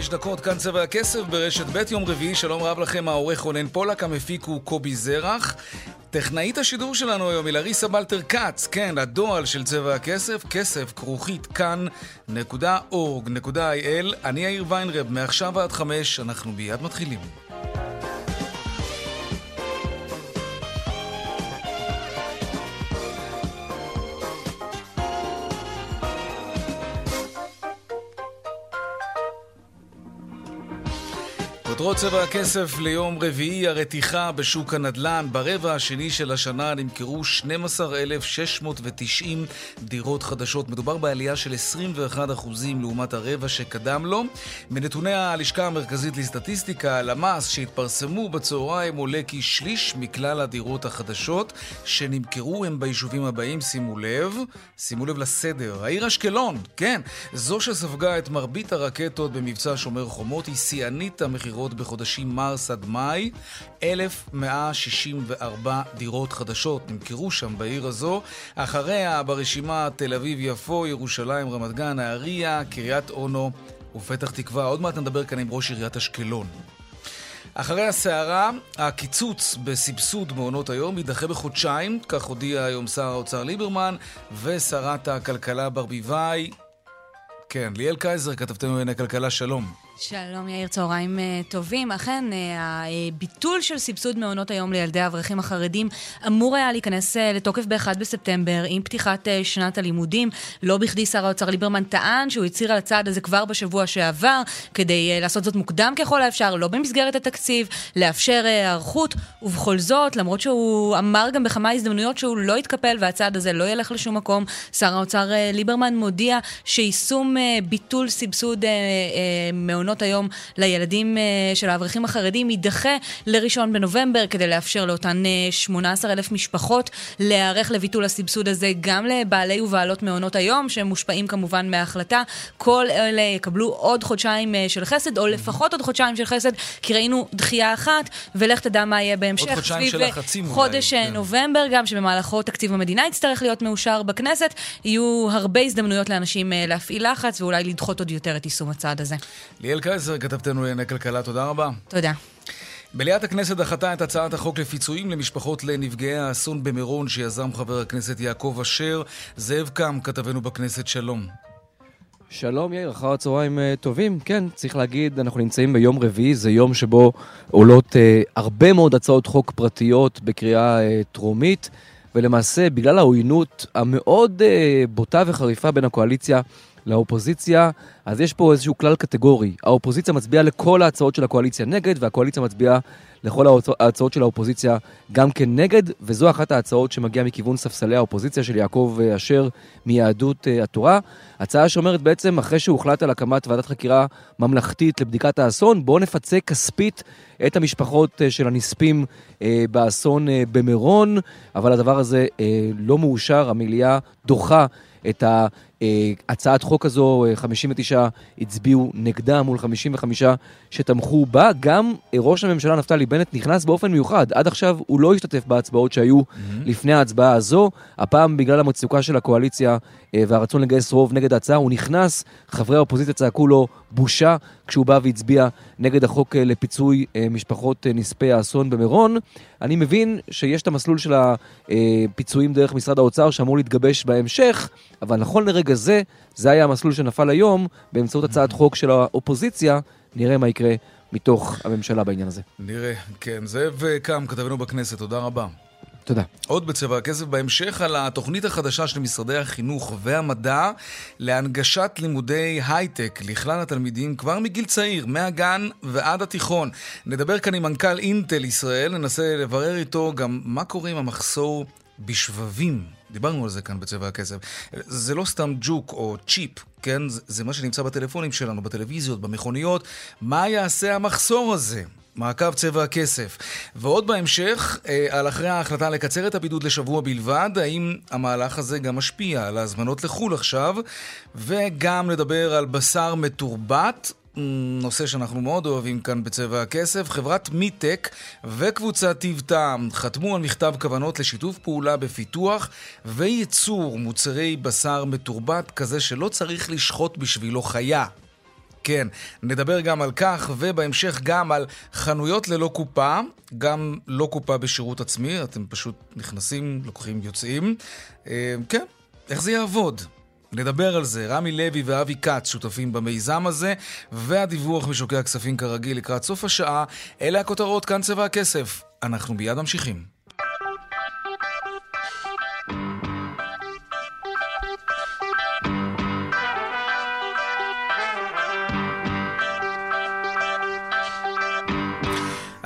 חמש דקות, כאן צבע הכסף ברשת ב' יום רביעי, שלום רב לכם, העורך רונן פולק, המפיק הוא קובי זרח. טכנאית השידור שלנו היום היא לריסה בלטר כץ, כן, הדועל של צבע הכסף, כסף כרוכית כאן.org.il. אני יאיר ויינרב, מעכשיו עד חמש, אנחנו מיד מתחילים. כותרות צבע הכסף ליום רביעי, הרתיחה בשוק הנדל"ן. ברבע השני של השנה נמכרו 12,690 דירות חדשות. מדובר בעלייה של 21% לעומת הרבע שקדם לו. מנתוני הלשכה המרכזית לסטטיסטיקה, הלמ"ס, שהתפרסמו בצהריים, עולה כי שליש מכלל הדירות החדשות שנמכרו הם ביישובים הבאים, שימו לב, שימו לב לסדר. העיר אשקלון, כן, זו שספגה את מרבית הרקטות במבצע שומר חומות, היא שיאנית המכירות דירות בחודשים מרס עד מאי. 1,164 דירות חדשות נמכרו שם בעיר הזו. אחריה ברשימה תל אביב-יפו, ירושלים, רמת גן, נהריה, קריית אונו ופתח תקווה. עוד מעט נדבר כאן עם ראש עיריית אשקלון. אחרי הסערה, הקיצוץ בסבסוד מעונות היום יידחה בחודשיים, כך הודיע היום שר האוצר ליברמן ושרת הכלכלה ברביבאי. כן, ליאל קייזר, כתבתנו לענייני כלכלה, שלום. שלום יאיר, צהריים uh, טובים. אכן, uh, הביטול של סבסוד מעונות היום לילדי האברכים החרדים אמור היה להיכנס uh, לתוקף ב-1 בספטמבר עם פתיחת שנת הלימודים. לא בכדי שר האוצר ליברמן טען שהוא הצהיר על הצעד הזה כבר בשבוע שעבר, כדי לעשות זאת מוקדם ככל האפשר, לא במסגרת התקציב, לאפשר היערכות, ובכל זאת, למרות שהוא אמר גם בכמה הזדמנויות שהוא לא יתקפל והצעד הזה לא ילך לשום מקום, שר האוצר ליברמן מודיע שיישום ביטול סבסוד מעונות מעונות היום לילדים אה, של האברכים החרדים יידחה לראשון בנובמבר, כדי לאפשר לאותן 18,000 אה, משפחות להיערך לביטול הסבסוד הזה גם לבעלי ובעלות מעונות היום, שהם מושפעים כמובן מההחלטה. כל אלה יקבלו עוד חודשיים אה, של חסד, או לפחות עוד חודשיים של חסד, כי ראינו דחייה אחת, ולך תדע מה יהיה בהמשך. עוד חודשיים של לחצים אולי. חודש כן. נובמבר גם, שבמהלכו תקציב המדינה יצטרך להיות מאושר בכנסת. יהיו הרבה הזדמנויות לאנשים להפעיל לחץ, ואולי לדחות עוד יותר את יישום הצעד הזה. ליאל ליאל קייזר, כתבתנו לענייני כלכלה, תודה רבה. תודה. מליאת הכנסת דחתה את הצעת החוק לפיצויים למשפחות לנפגעי האסון במירון שיזם חבר הכנסת יעקב אשר. זאב קם, כתבנו בכנסת, שלום. שלום יאיר, אחר הצהריים uh, טובים. כן, צריך להגיד, אנחנו נמצאים ביום רביעי, זה יום שבו עולות uh, הרבה מאוד הצעות חוק פרטיות בקריאה uh, טרומית, ולמעשה, בגלל העוינות המאוד uh, בוטה וחריפה בין הקואליציה לאופוזיציה, אז יש פה איזשהו כלל קטגורי. האופוזיציה מצביעה לכל ההצעות של הקואליציה נגד, והקואליציה מצביעה לכל ההצעות של האופוזיציה גם כן נגד, וזו אחת ההצעות שמגיעה מכיוון ספסלי האופוזיציה של יעקב אה, אשר מיהדות אה, התורה. הצעה שאומרת בעצם, אחרי שהוחלט על הקמת ועדת חקירה ממלכתית לבדיקת האסון, בואו נפצה כספית את המשפחות אה, של הנספים באסון במירון, אבל הדבר הזה לא מאושר, המליאה דוחה את הצעת חוק הזו, 59 הצביעו נגדה מול 55 שתמכו בה. גם ראש הממשלה נפתלי בנט נכנס באופן מיוחד. עד עכשיו הוא לא השתתף בהצבעות שהיו mm-hmm. לפני ההצבעה הזו. הפעם בגלל המצוקה של הקואליציה אה, והרצון לגייס רוב נגד ההצעה, הוא נכנס, חברי האופוזיציה צעקו לו בושה כשהוא בא והצביע נגד החוק אה, לפיצוי אה, משפחות נספי האסון במירון. אני מבין שיש את המסלול של הפיצויים דרך משרד האוצר שאמור להתגבש בהמשך, אבל נכון לרגע זה, זה היה המסלול שנפל היום באמצעות הצעת חוק של האופוזיציה. נראה מה יקרה מתוך הממשלה בעניין הזה. נראה, כן. זאב קם, כתבנו בכנסת, תודה רבה. תודה. עוד בצבע הכסף בהמשך על התוכנית החדשה של משרדי החינוך והמדע להנגשת לימודי הייטק לכלל התלמידים כבר מגיל צעיר, מהגן ועד התיכון. נדבר כאן עם מנכ"ל אינטל ישראל, ננסה לברר איתו גם מה קורה עם המחסור בשבבים. דיברנו על זה כאן בצבע הכסף. זה לא סתם ג'וק או צ'יפ, כן? זה, זה מה שנמצא בטלפונים שלנו, בטלוויזיות, במכוניות. מה יעשה המחסור הזה? מעקב צבע הכסף. ועוד בהמשך, אה, על אחרי ההחלטה לקצר את הבידוד לשבוע בלבד, האם המהלך הזה גם משפיע על ההזמנות לחו"ל עכשיו, וגם לדבר על בשר מתורבת, נושא שאנחנו מאוד אוהבים כאן בצבע הכסף. חברת מיטק וקבוצת טיב טעם חתמו על מכתב כוונות לשיתוף פעולה בפיתוח וייצור מוצרי בשר מתורבת כזה שלא צריך לשחוט בשבילו חיה. כן, נדבר גם על כך, ובהמשך גם על חנויות ללא קופה, גם לא קופה בשירות עצמי, אתם פשוט נכנסים, לוקחים, יוצאים. אה, כן, איך זה יעבוד? נדבר על זה. רמי לוי ואבי כץ שותפים במיזם הזה, והדיווח משוקי הכספים כרגיל לקראת סוף השעה. אלה הכותרות, כאן צבע הכסף. אנחנו מיד ממשיכים.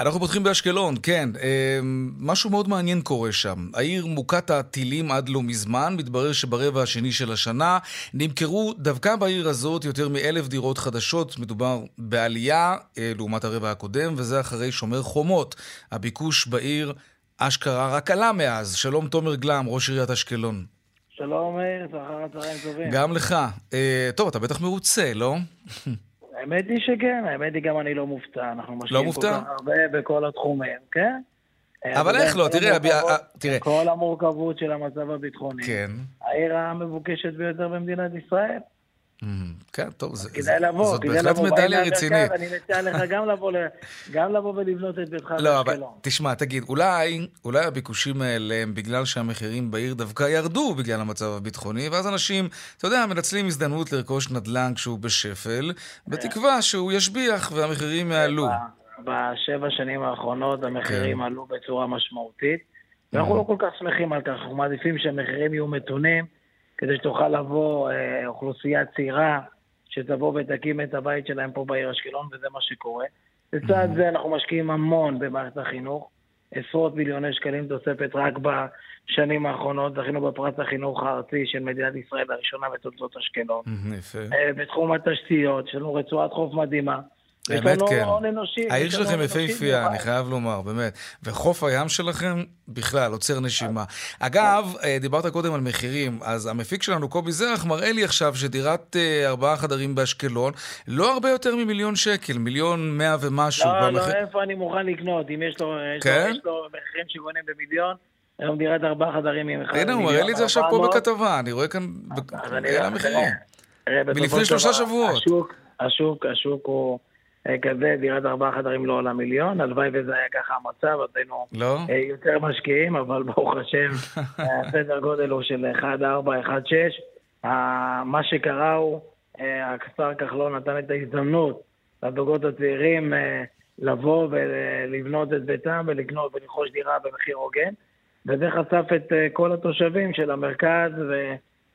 אנחנו פותחים באשקלון, כן. אה, משהו מאוד מעניין קורה שם. העיר מוכת הטילים עד לא מזמן, מתברר שברבע השני של השנה נמכרו דווקא בעיר הזאת יותר מאלף דירות חדשות. מדובר בעלייה אה, לעומת הרבע הקודם, וזה אחרי שומר חומות. הביקוש בעיר אשכרה רק עלה מאז. שלום תומר גלם, ראש עיריית אשקלון. שלום מאיר, אחר הצהריים טובים. גם לך. אה, טוב, אתה בטח מרוצה, לא? האמת היא שכן, האמת היא גם אני לא מופתע, אנחנו משקיעים לא כל כך הרבה בכל התחומים, כן? אבל איך לא, תראה, אה, תראה. כל המורכבות של המצב הביטחוני. כן. העיר המבוקשת ביותר במדינת ישראל. כן, טוב, זה, כדאי לבוא, זאת כדאי בהחלט מדליה רצינית. אני מציע לך גם לבוא, גם לבוא ולבנות את ביתך לא, אבל תשמע, תגיד, אולי, אולי הביקושים האלה הם בגלל שהמחירים בעיר דווקא ירדו בגלל המצב הביטחוני, ואז אנשים, אתה יודע, מנצלים הזדמנות לרכוש נדל"ן כשהוא בשפל, בתקווה שהוא ישביח והמחירים יעלו. בשבע שנים האחרונות המחירים כן. עלו בצורה משמעותית, ואנחנו לא כל כך שמחים על כך, אנחנו מעדיפים שהמחירים יהיו מתונים. כדי שתוכל לבוא אה, אוכלוסייה צעירה, שתבוא ותקים את הבית שלהם פה בעיר אשקלון, וזה מה שקורה. לצד mm-hmm. זה אנחנו משקיעים המון במערכת החינוך, עשרות מיליוני שקלים תוספת רק בשנים האחרונות, זכינו בפרס החינוך הארצי של מדינת ישראל הראשונה בתולדות אשקלון. Mm-hmm, יפה. אה, בתחום התשתיות, יש לנו רצועת חוף מדהימה. האמת כן. העיר שלכם יפהפייה, אני חייב לומר, באמת. וחוף הים שלכם, בכלל, עוצר נשימה. אגב, אה, דיברת קודם על מחירים, אז המפיק שלנו, קובי זרח, מראה לי עכשיו שדירת אה, ארבעה חדרים באשקלון, לא הרבה יותר ממיליון שקל, מיליון מאה ומשהו. לא, לא, איפה אני מוכן לקנות? אם יש לו כן? מחירים שקונים במיליון... היום דירת ארבעה חדרים עם אחד... הנה, הוא מראה לי את זה עכשיו פה בכתבה, אני רואה כאן... אלה המחירים. מלפני שלושה שבועות. השוק, השוק הוא... אה, כזה, דירת ארבעה חדרים לא עולה מיליון, הלוואי וזה היה ככה המצב, אז היינו לא? אה, יותר משקיעים, אבל ברוך השם, הסדר גודל הוא של 1.4, 1.6. מה שקרה הוא, אה, השר כחלון נתן את ההזדמנות לזוגות הצעירים לבוא ולבנות את ביתם ולקנות ולרכוש דירה במחיר הוגן, וזה חשף את כל התושבים של המרכז ו...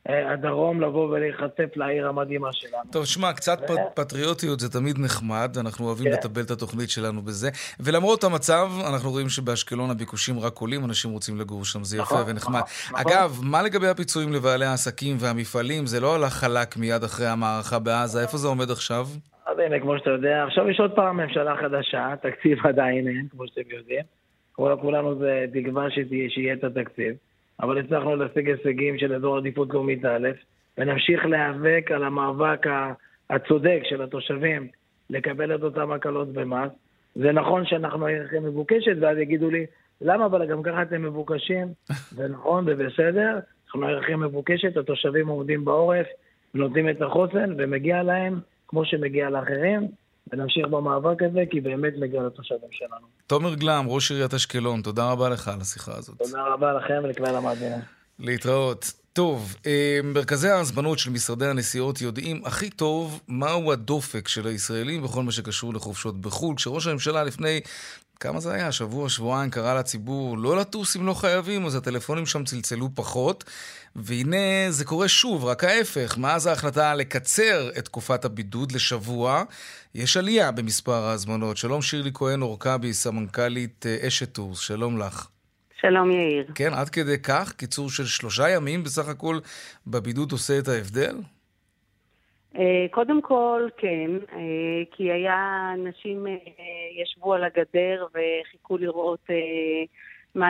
אה, הדרום לבוא ולהיחשף לעיר המדהימה שלנו. טוב, שמע, קצת ו... פטריוטיות זה תמיד נחמד, אנחנו אוהבים כן. לטבל את התוכנית שלנו בזה. ולמרות המצב, אנחנו רואים שבאשקלון הביקושים רק עולים, אנשים רוצים לגור שם, זה יפה נכון, ונחמד. נכון, נכון. אגב, מה לגבי הפיצויים לבעלי העסקים והמפעלים? זה לא הלך חלק מיד אחרי המערכה בעזה, איפה זה עומד עכשיו? אז הנה, כמו שאתה יודע, עכשיו יש עוד פעם ממשלה חדשה, תקציב עדיין אין, כמו שאתם יודעים. כולנו זה תקווה שיהיה את התקציב. אבל הצלחנו להשיג הישגים של אזור עדיפות לאומית א', ונמשיך להיאבק על המאבק הצודק של התושבים לקבל את אותם הקלות במס. זה נכון שאנחנו העיר הכי מבוקשת, ואז יגידו לי, למה אבל גם ככה אתם מבוקשים? זה נכון, זה בסדר, אנחנו העיר הכי מבוקשת, התושבים עומדים בעורף, נותנים את החוסן, ומגיע להם, כמו שמגיע לאחרים, ונמשיך במאבק הזה, כי באמת מגיע לתושבים שלנו. תומר גלם, ראש עיריית אשקלון, תודה רבה לך על השיחה הזאת. תודה רבה לכם ולכלל המאזינים. להתראות. טוב, אה, מרכזי ההזמנות של משרדי הנסיעות יודעים הכי טוב מהו הדופק של הישראלים בכל מה שקשור לחופשות בחו"ל. כשראש הממשלה לפני כמה זה היה? שבוע, שבועיים קרא לציבור לא לטוס אם לא חייבים, אז הטלפונים שם צלצלו פחות. והנה זה קורה שוב, רק ההפך. מאז ההחלטה לקצר את תקופת הבידוד לשבוע, יש עלייה במספר ההזמנות. שלום שירלי כהן אורקבי, סמנכ"לית אה, אשת טורס, שלום לך. שלום יאיר. כן, עד כדי כך? קיצור של שלושה ימים בסך הכל בבידוד עושה את ההבדל? אה, קודם כל, כן, אה, כי היה, אנשים ישבו על הגדר וחיכו לראות מה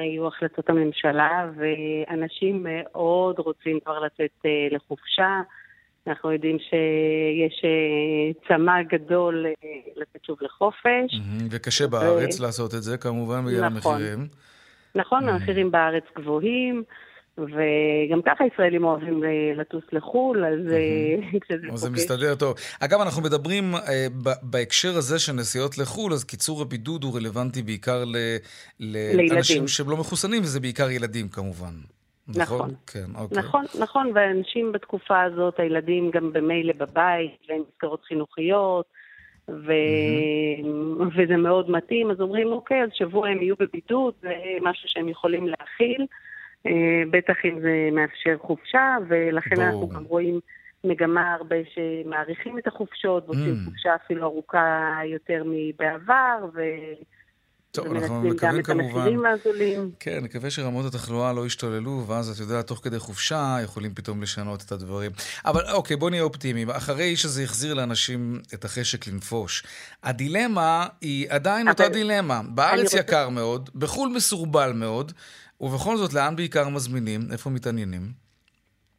היו החלטות הממשלה, ואנשים מאוד רוצים כבר לצאת לחופשה. אנחנו יודעים שיש צמא גדול לצאת שוב לחופש. וקשה בארץ ו... לעשות את זה, כמובן, בגלל נכון. המחירים. נכון, המחירים בארץ גבוהים. וגם ככה ישראלים אוהבים לטוס לחו"ל, אז אה, כשזה פוגש... זה מסתדר טוב. אגב, אנחנו מדברים אה, בהקשר הזה של נסיעות לחו"ל, אז קיצור הבידוד הוא רלוונטי בעיקר לאנשים שהם לא מחוסנים, וזה בעיקר ילדים כמובן. נכון. נכון. כן, אוקיי. נכון, נכון, ואנשים בתקופה הזאת, הילדים גם במילא בבית, ואין מסגרות חינוכיות, ו... mm-hmm. וזה מאוד מתאים, אז אומרים, אוקיי, אז שבוע הם יהיו בבידוד, זה משהו שהם יכולים להכיל. אה, בטח אם זה מאפשר חופשה, ולכן בוא. אנחנו גם רואים מגמה הרבה שמאריכים את החופשות, ועושים mm. חופשה אפילו ארוכה יותר מבעבר, ו... טוב, אנחנו מקווים כמובן... כן, נקווה שרמות התחלואה לא ישתוללו, ואז, אתה יודע, תוך כדי חופשה יכולים פתאום לשנות את הדברים. אבל אוקיי, בוא נהיה אופטימיים. אחרי שזה החזיר לאנשים את החשק לנפוש, הדילמה היא עדיין אותה דילמה. בארץ יקר מאוד, בחו"ל מסורבל מאוד, ובכל זאת, לאן בעיקר מזמינים? איפה מתעניינים?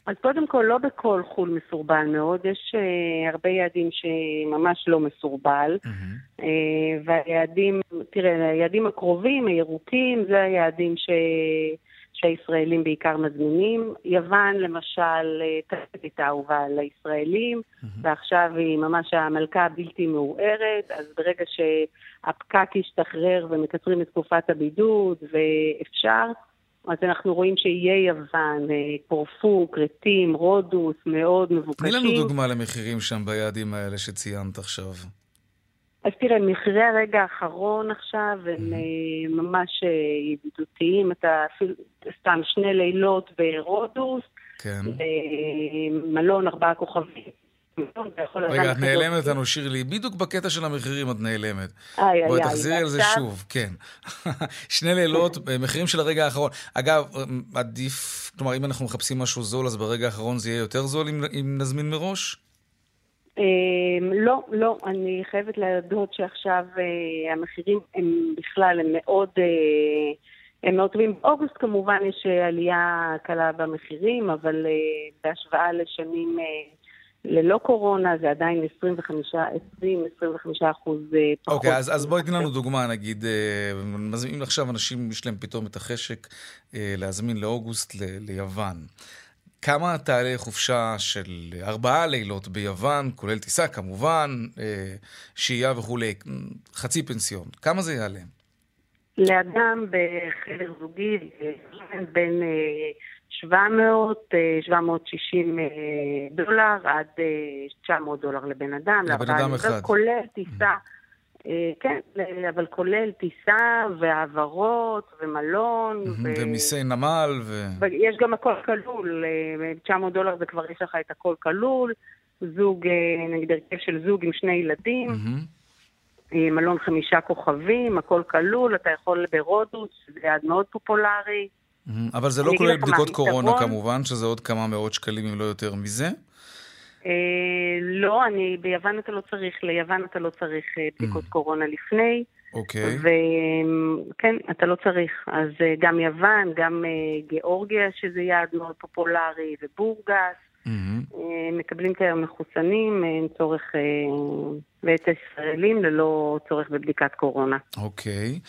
אז קודם כל, לא בכל חו"ל מסורבל מאוד, יש uh, הרבה יעדים שממש לא מסורבל, mm-hmm. uh, והיעדים, תראה, היעדים הקרובים, הירוקים, זה היעדים ש... שהישראלים בעיקר מזמינים. יוון, למשל, תכף הייתה אהובה לישראלים, mm-hmm. ועכשיו היא ממש המלכה הבלתי מעורערת, אז ברגע שהפקק ישתחרר ומקצרים את תקופת הבידוד, ואפשר, אז אנחנו רואים שאיי יוון, אה, קורפו, כרתים, רודוס, מאוד מבוקשים. תני לנו דוגמה למחירים שם ביעדים האלה שציינת עכשיו. אז תראה, מחירי הרגע האחרון עכשיו הם mm-hmm. ממש אה, ידידותיים. אתה אפילו, סתם שני לילות ברודוס, כן. מלון ארבעה כוכבים. רגע, את נעלמת לנו, שירלי. בדיוק בקטע של המחירים את נעלמת. איי, איי, איי. בואי תחזירי על זה שוב, כן. שני לילות, מחירים של הרגע האחרון. אגב, עדיף, כלומר, אם אנחנו מחפשים משהו זול, אז ברגע האחרון זה יהיה יותר זול אם נזמין מראש? אמ, לא, לא. אני חייבת להודות שעכשיו אה, המחירים הם בכלל, הם מאוד... אה, הם מאוד טובים. באוגוסט כמובן יש אה, עלייה קלה במחירים, אבל בהשוואה לשנים ללא קורונה זה עדיין 25, 20-25 אחוז אה, פחות. אוקיי, okay, אז, אז בואי תני לנו דוגמה, נגיד, אה, מזמינים עכשיו אנשים, יש להם פתאום את החשק אה, להזמין לאוגוסט ל, ליוון. כמה תעלה חופשה של ארבעה לילות ביוון, כולל טיסה כמובן, שהייה וכולי, חצי פנסיון, כמה זה יעלה? לאדם בחדר זוגי בין 700, 760 אה, אה, דולר עד 900 אה, דולר לבן אדם. לבן אדם אחד. כולל טיסה. כן, אבל כולל טיסה והעברות ומלון. ומיסי נמל. ו... יש גם הכל כלול, 900 דולר זה כבר יש לך את הכל כלול. זוג, נגיד הרכב של זוג עם שני ילדים. מלון חמישה כוכבים, הכל כלול, אתה יכול ברודוס, זה יעד מאוד פופולרי. אבל זה לא כולל בדיקות קורונה כמובן, שזה עוד כמה מאות שקלים אם לא יותר מזה? אה, לא, אני, ביוון אתה לא צריך, ליוון אתה לא צריך אה, בדיקות קורונה לפני. אוקיי. וכן, אתה לא צריך. אז אה, גם יוון, גם גיאורגיה, שזה יעד מאוד פופולרי, ובורגס. Mm-hmm. מקבלים כיום מחוסנים, אין צורך, ואת הישראלים ללא צורך בבדיקת קורונה. אוקיי.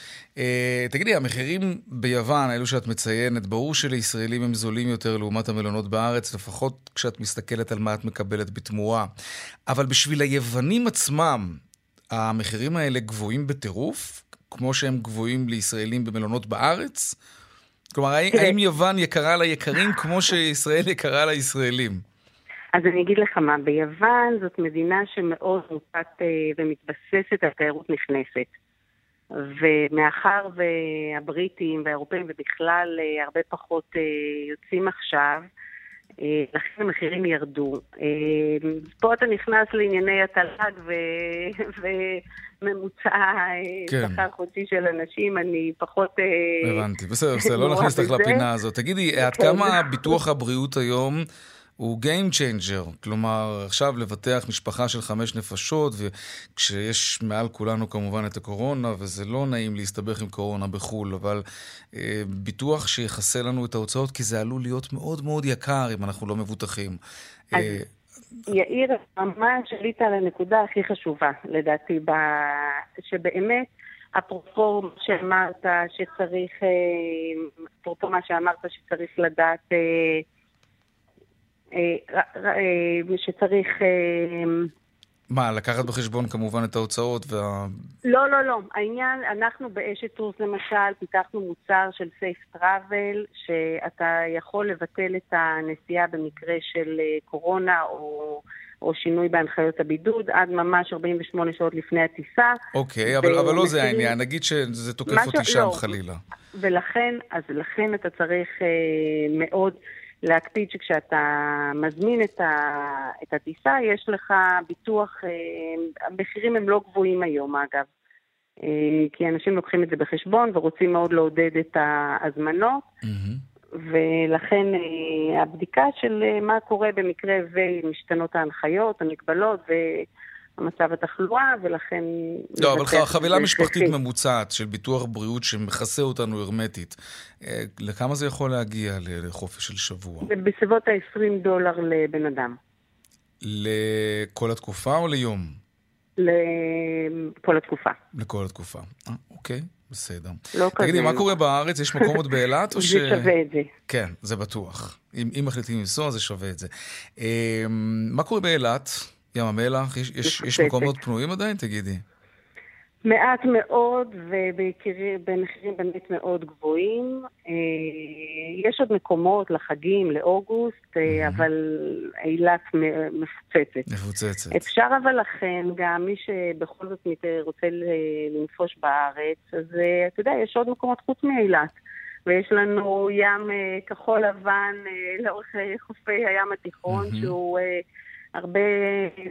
תגידי, המחירים ביוון, אלו שאת מציינת, ברור שלישראלים הם זולים יותר לעומת המלונות בארץ, לפחות כשאת מסתכלת על מה את מקבלת בתמורה. אבל בשביל היוונים עצמם, המחירים האלה גבוהים בטירוף, כמו שהם גבוהים לישראלים במלונות בארץ? כלומר, האם יוון יקרה ליקרים כמו שישראל יקרה לישראלים? אז אני אגיד לך מה, ביוון זאת מדינה שמאוד מוצאת אה, ומתבססת על תיירות נכנסת. ומאחר והבריטים והאירופאים ובכלל אה, הרבה פחות אה, יוצאים עכשיו, לכן המחירים ירדו. אה, פה אתה נכנס לענייני התל"ג וממוצע כן. שכר חודשי של אנשים, אני פחות... הבנתי, בסדר, בסדר, לא נכניס אותך לפינה הזאת. תגידי, עד כמה כן. ביטוח הבריאות היום... הוא Game Changer, כלומר, עכשיו לבטח משפחה של חמש נפשות, וכשיש מעל כולנו כמובן את הקורונה, וזה לא נעים להסתבך עם קורונה בחו"ל, אבל אה, ביטוח שיכסה לנו את ההוצאות, כי זה עלול להיות מאוד מאוד יקר אם אנחנו לא מבוטחים. אז... אה, יאיר, ממש עלית על הנקודה הכי חשובה, לדעתי, ב... שבאמת, אפרופו מה שאמרת שצריך, אה, אפרופו מה שאמרת שצריך לדעת אה, שצריך... אה, מה, לקחת בחשבון כמובן את ההוצאות וה... לא, לא, לא. העניין, אנחנו באשת טורס למשל, פיתחנו מוצר של Safe Travel, שאתה יכול לבטל את הנסיעה במקרה של קורונה או, או שינוי בהנחיות הבידוד, עד ממש 48 שעות לפני הטיסה. אוקיי, אבל, אבל לא זה העניין, נגיד שזה תוקף אותי שם לא. חלילה. ולכן, אז לכן אתה צריך אה, מאוד... להקפיד שכשאתה מזמין את, ה, את הטיסה, יש לך ביטוח, אה, המחירים הם לא גבוהים היום אגב, אה, כי אנשים לוקחים את זה בחשבון ורוצים מאוד לעודד את ההזמנות, mm-hmm. ולכן אה, הבדיקה של מה קורה במקרה ומשתנות ההנחיות, המגבלות, ו... מצב התחלואה, ולכן... לא, אבל חבילה משפחתית ממוצעת של ביטוח בריאות שמכסה אותנו הרמטית, אה, לכמה זה יכול להגיע לחופש של שבוע? בסביבות ה-20 דולר לבן אדם. לכל התקופה או ליום? לכל התקופה. לכל התקופה. אה, אוקיי. בסדר. לא כזה. תגידי, מה קורה בארץ? יש מקום עוד באילת או ש... זה שווה את זה. כן, זה בטוח. אם, אם מחליטים לנסוע, זה שווה את זה. אה, מה קורה באילת? ים המלח? יש, יש, יש מקומות פנויים עדיין? תגידי. מעט מאוד ובמחירים באמת מאוד גבוהים. אה, יש עוד מקומות לחגים, לאוגוסט, אה, אבל אילת מפוצצת. מפוצצת. אפשר אבל לכן, גם מי שבכל זאת רוצה לנפוש בארץ, אז אה, אתה יודע, יש עוד מקומות חוץ מאילת. ויש לנו ים כחול לבן לאורך חופי הים התיכון, שהוא... הרבה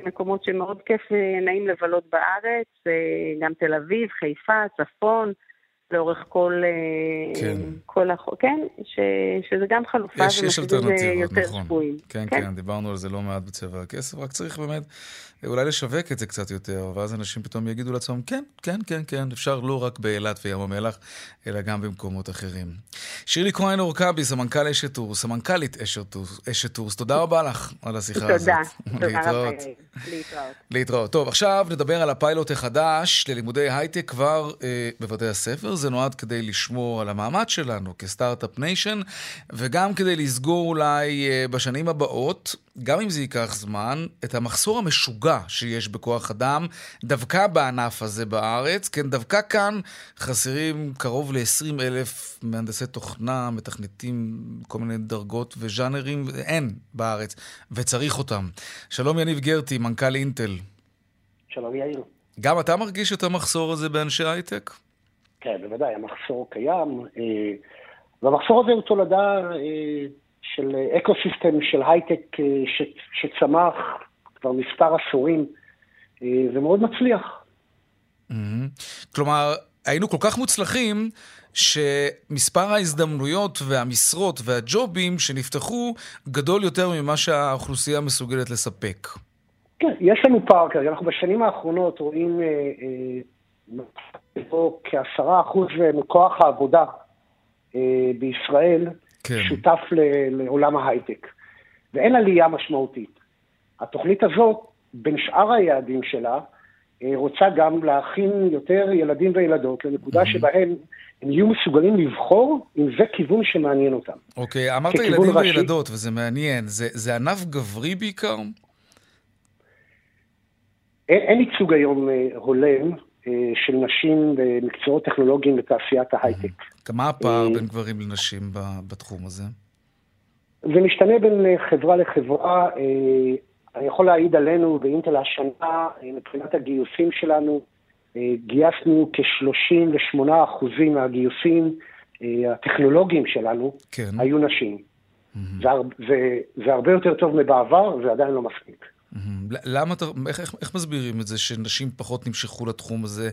מקומות שמאוד כיף ונעים לבלות בארץ, אה, גם תל אביב, חיפה, צפון, לאורך כל, אה, כן. כל הח... כן, ש... שזה גם חלופה יש, יש אלטרנטיבות, נכון. שבויים. כן, כן, כן, דיברנו על זה לא מעט בצבע הכסף, רק צריך באמת אולי לשווק את זה קצת יותר, ואז אנשים פתאום יגידו לעצמם, כן, כן, כן, כן, אפשר לא רק באילת וים המלח, אלא גם במקומות אחרים. שירלי כהן אורקבי, סמנכ"ל אשת טורס, סמנכ"לית אשת טורס, תודה רבה לך על השיחה תודה, הזאת. תודה, תודה רבה. להתראות. להתראות. טוב, עכשיו נדבר על הפיילוט החדש ללימודי הייטק כבר אה, בבתי הספר. זה נועד כדי לשמור על המעמד שלנו כ Start-Up Nation, וגם כדי לסגור אולי אה, בשנים הבאות גם אם זה ייקח זמן, את המחסור המשוגע שיש בכוח אדם, דווקא בענף הזה בארץ. כן, דווקא כאן חסרים קרוב ל-20 אלף מהנדסי תוכנה, מתכנתים כל מיני דרגות וז'אנרים, אין בארץ, וצריך אותם. שלום יניב גרטי, מנכ"ל אינטל. שלום יאיר. גם אתה מרגיש את המחסור הזה באנשי הייטק? כן, בוודאי, המחסור קיים. אה, והמחסור הזה הוא תולדה אה, של ecosystem של הייטק אה, שצמח כבר מספר עשורים אה, ומאוד מצליח. כלומר, היינו כל כך מוצלחים, שמספר ההזדמנויות והמשרות והג'ובים שנפתחו גדול יותר ממה שהאוכלוסייה מסוגלת לספק. כן, יש לנו פער כרגע. אנחנו בשנים האחרונות רואים אה, פה כעשרה אחוז מכוח העבודה בישראל כן. שותף לעולם ההייטק. ואין עלייה משמעותית. התוכנית הזאת, בין שאר היעדים שלה, אה, רוצה גם להכין יותר ילדים וילדות לנקודה mm-hmm. שבהם הם יהיו מסוגלים לבחור אם זה כיוון שמעניין אותם. אוקיי, אמרת ילדים ראשי, וילדות, וזה מעניין. זה, זה ענף גברי בעיקר? אין, אין ייצוג היום אה, הולם אה, של נשים במקצועות טכנולוגיים בתעשיית ההייטק. מה הפער בין גברים לנשים בתחום הזה? זה משתנה בין חברה לחברה. אה, אני יכול להעיד עלינו באינטל השנה, אה, מבחינת הגיוסים שלנו, גייסנו כ-38% מהגיוסים הטכנולוגיים שלנו, כן. היו נשים. זה, זה, זה הרבה יותר טוב מבעבר, זה עדיין לא מספיק. למה אתה, איך, איך, איך מסבירים את זה שנשים פחות נמשכו לתחום הזה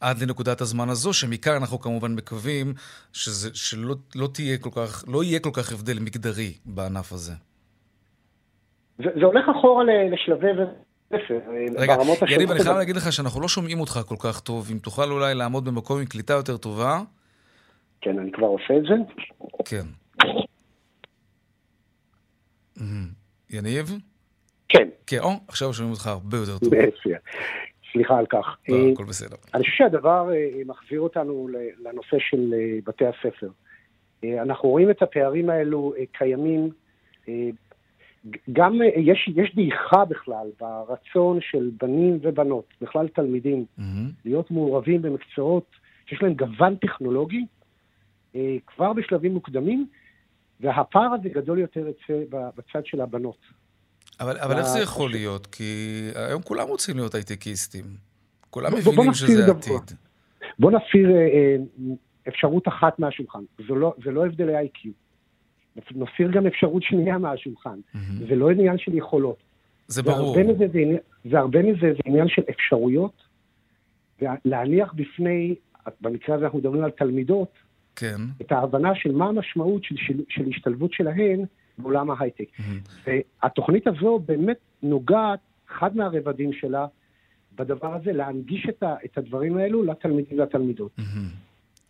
עד לנקודת הזמן הזו, שמכאן אנחנו כמובן מקווים שזה, שלא לא תהיה כל כך, לא יהיה כל כך הבדל מגדרי בענף הזה? זה, זה הולך אחורה לשלבי ספר, רגע, יניב, אני חייב להגיד לך שאנחנו לא שומעים אותך כל כך טוב. אם תוכל אולי לעמוד במקום עם קליטה יותר טובה. כן, אני כבר עושה את זה. כן. יניב? כן. כן, או, עכשיו שומעים אותך הרבה יותר טוב. סליחה על כך. לא, הכל בסדר. אני חושב שהדבר אה, מחזיר אותנו לנושא של אה, בתי הספר. אה, אנחנו רואים את הפערים האלו קיימים, גם יש, יש דעיכה בכלל ברצון של בנים ובנות, בכלל תלמידים, mm-hmm. להיות מעורבים במקצועות שיש להם גוון טכנולוגי כבר בשלבים מוקדמים, והפער הזה גדול יותר בצד של הבנות. אבל, אבל איך זה יכול להיות? כי היום כולם רוצים להיות הייטקיסטים. כולם מבינים שזה עתיד. בוא נסיר אה, אה, אפשרות אחת מהשולחן. זה לא, זה לא הבדלי איי-קיו. נסיר גם אפשרות שנייה מהשולחן. Mm-hmm. זה לא עניין של יכולות. זה ברור. והרבה מזה זה, והרבה מזה זה עניין של אפשרויות, ולהניח בפני, במקרה הזה אנחנו מדברים על תלמידות, כן. את ההבנה של מה המשמעות של, של, של השתלבות שלהן בעולם ההייטק. והתוכנית הזו באמת נוגעת, אחד מהרבדים שלה, בדבר הזה, להנגיש את, ה, את הדברים האלו לתלמידים והתלמידות.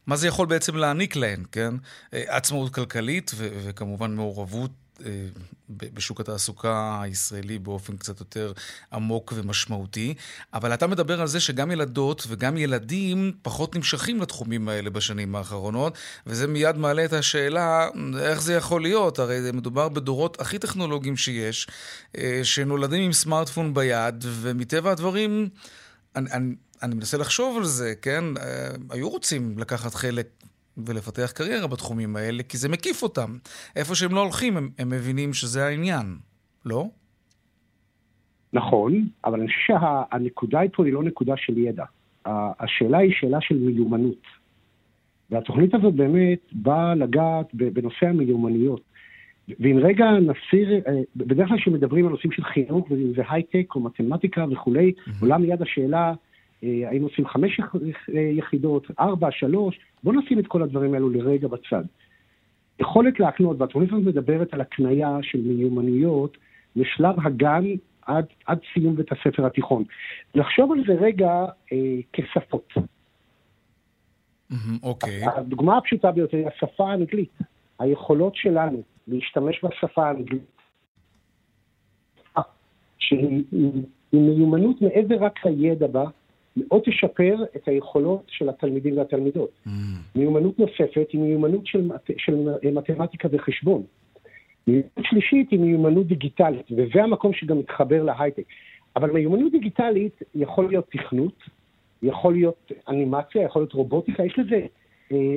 מה זה יכול בעצם להעניק להן, כן? אה, עצמאות כלכלית ו- וכמובן מעורבות בשוק התעסוקה הישראלי באופן קצת יותר עמוק ומשמעותי, אבל אתה מדבר על זה שגם ילדות וגם ילדים פחות נמשכים לתחומים האלה בשנים האחרונות, וזה מיד מעלה את השאלה איך זה יכול להיות, הרי מדובר בדורות הכי טכנולוגיים שיש, אה, שנולדים עם סמארטפון ביד, ומטבע הדברים, אני, אני, אני מנסה לחשוב על זה, כן? אה, היו רוצים לקחת חלק ולפתח קריירה בתחומים האלה, כי זה מקיף אותם. איפה שהם לא הולכים, הם, הם מבינים שזה העניין, לא? נכון, אבל אני חושב שהנקודה פה היא לא נקודה של ידע. השאלה היא שאלה של מיומנות. והתוכנית הזאת באמת באה לגעת בנושא המיומנויות. ואם רגע נסיר, אה, בדרך כלל כשמדברים על נושאים של חינוך, ואם זה הייטק או מתמטיקה וכולי, mm-hmm. עולה מיד השאלה, האם עושים חמש אה, יחידות, ארבע, שלוש, בואו נשים את כל הדברים האלו לרגע בצד. יכולת להקנות, והתוכנית הזאת מדברת על הקנייה של מיומנויות משלב הגן עד, עד סיום בית הספר התיכון. לחשוב על זה רגע אה, כשפות. אוקיי. Okay. הדוגמה הפשוטה ביותר היא השפה האנגלית. היכולות שלנו להשתמש בשפה האנגלית, שהיא מיומנות מעבר רק לידע בה, מאוד תשפר את היכולות של התלמידים והתלמידות. Mm. מיומנות נוספת היא מיומנות של, של מתמטיקה וחשבון. מיומנות שלישית היא מיומנות דיגיטלית, וזה המקום שגם מתחבר להייטק. אבל מיומנות דיגיטלית יכול להיות תכנות, יכול להיות אנימציה, יכול להיות רובוטיקה, יש לזה אה,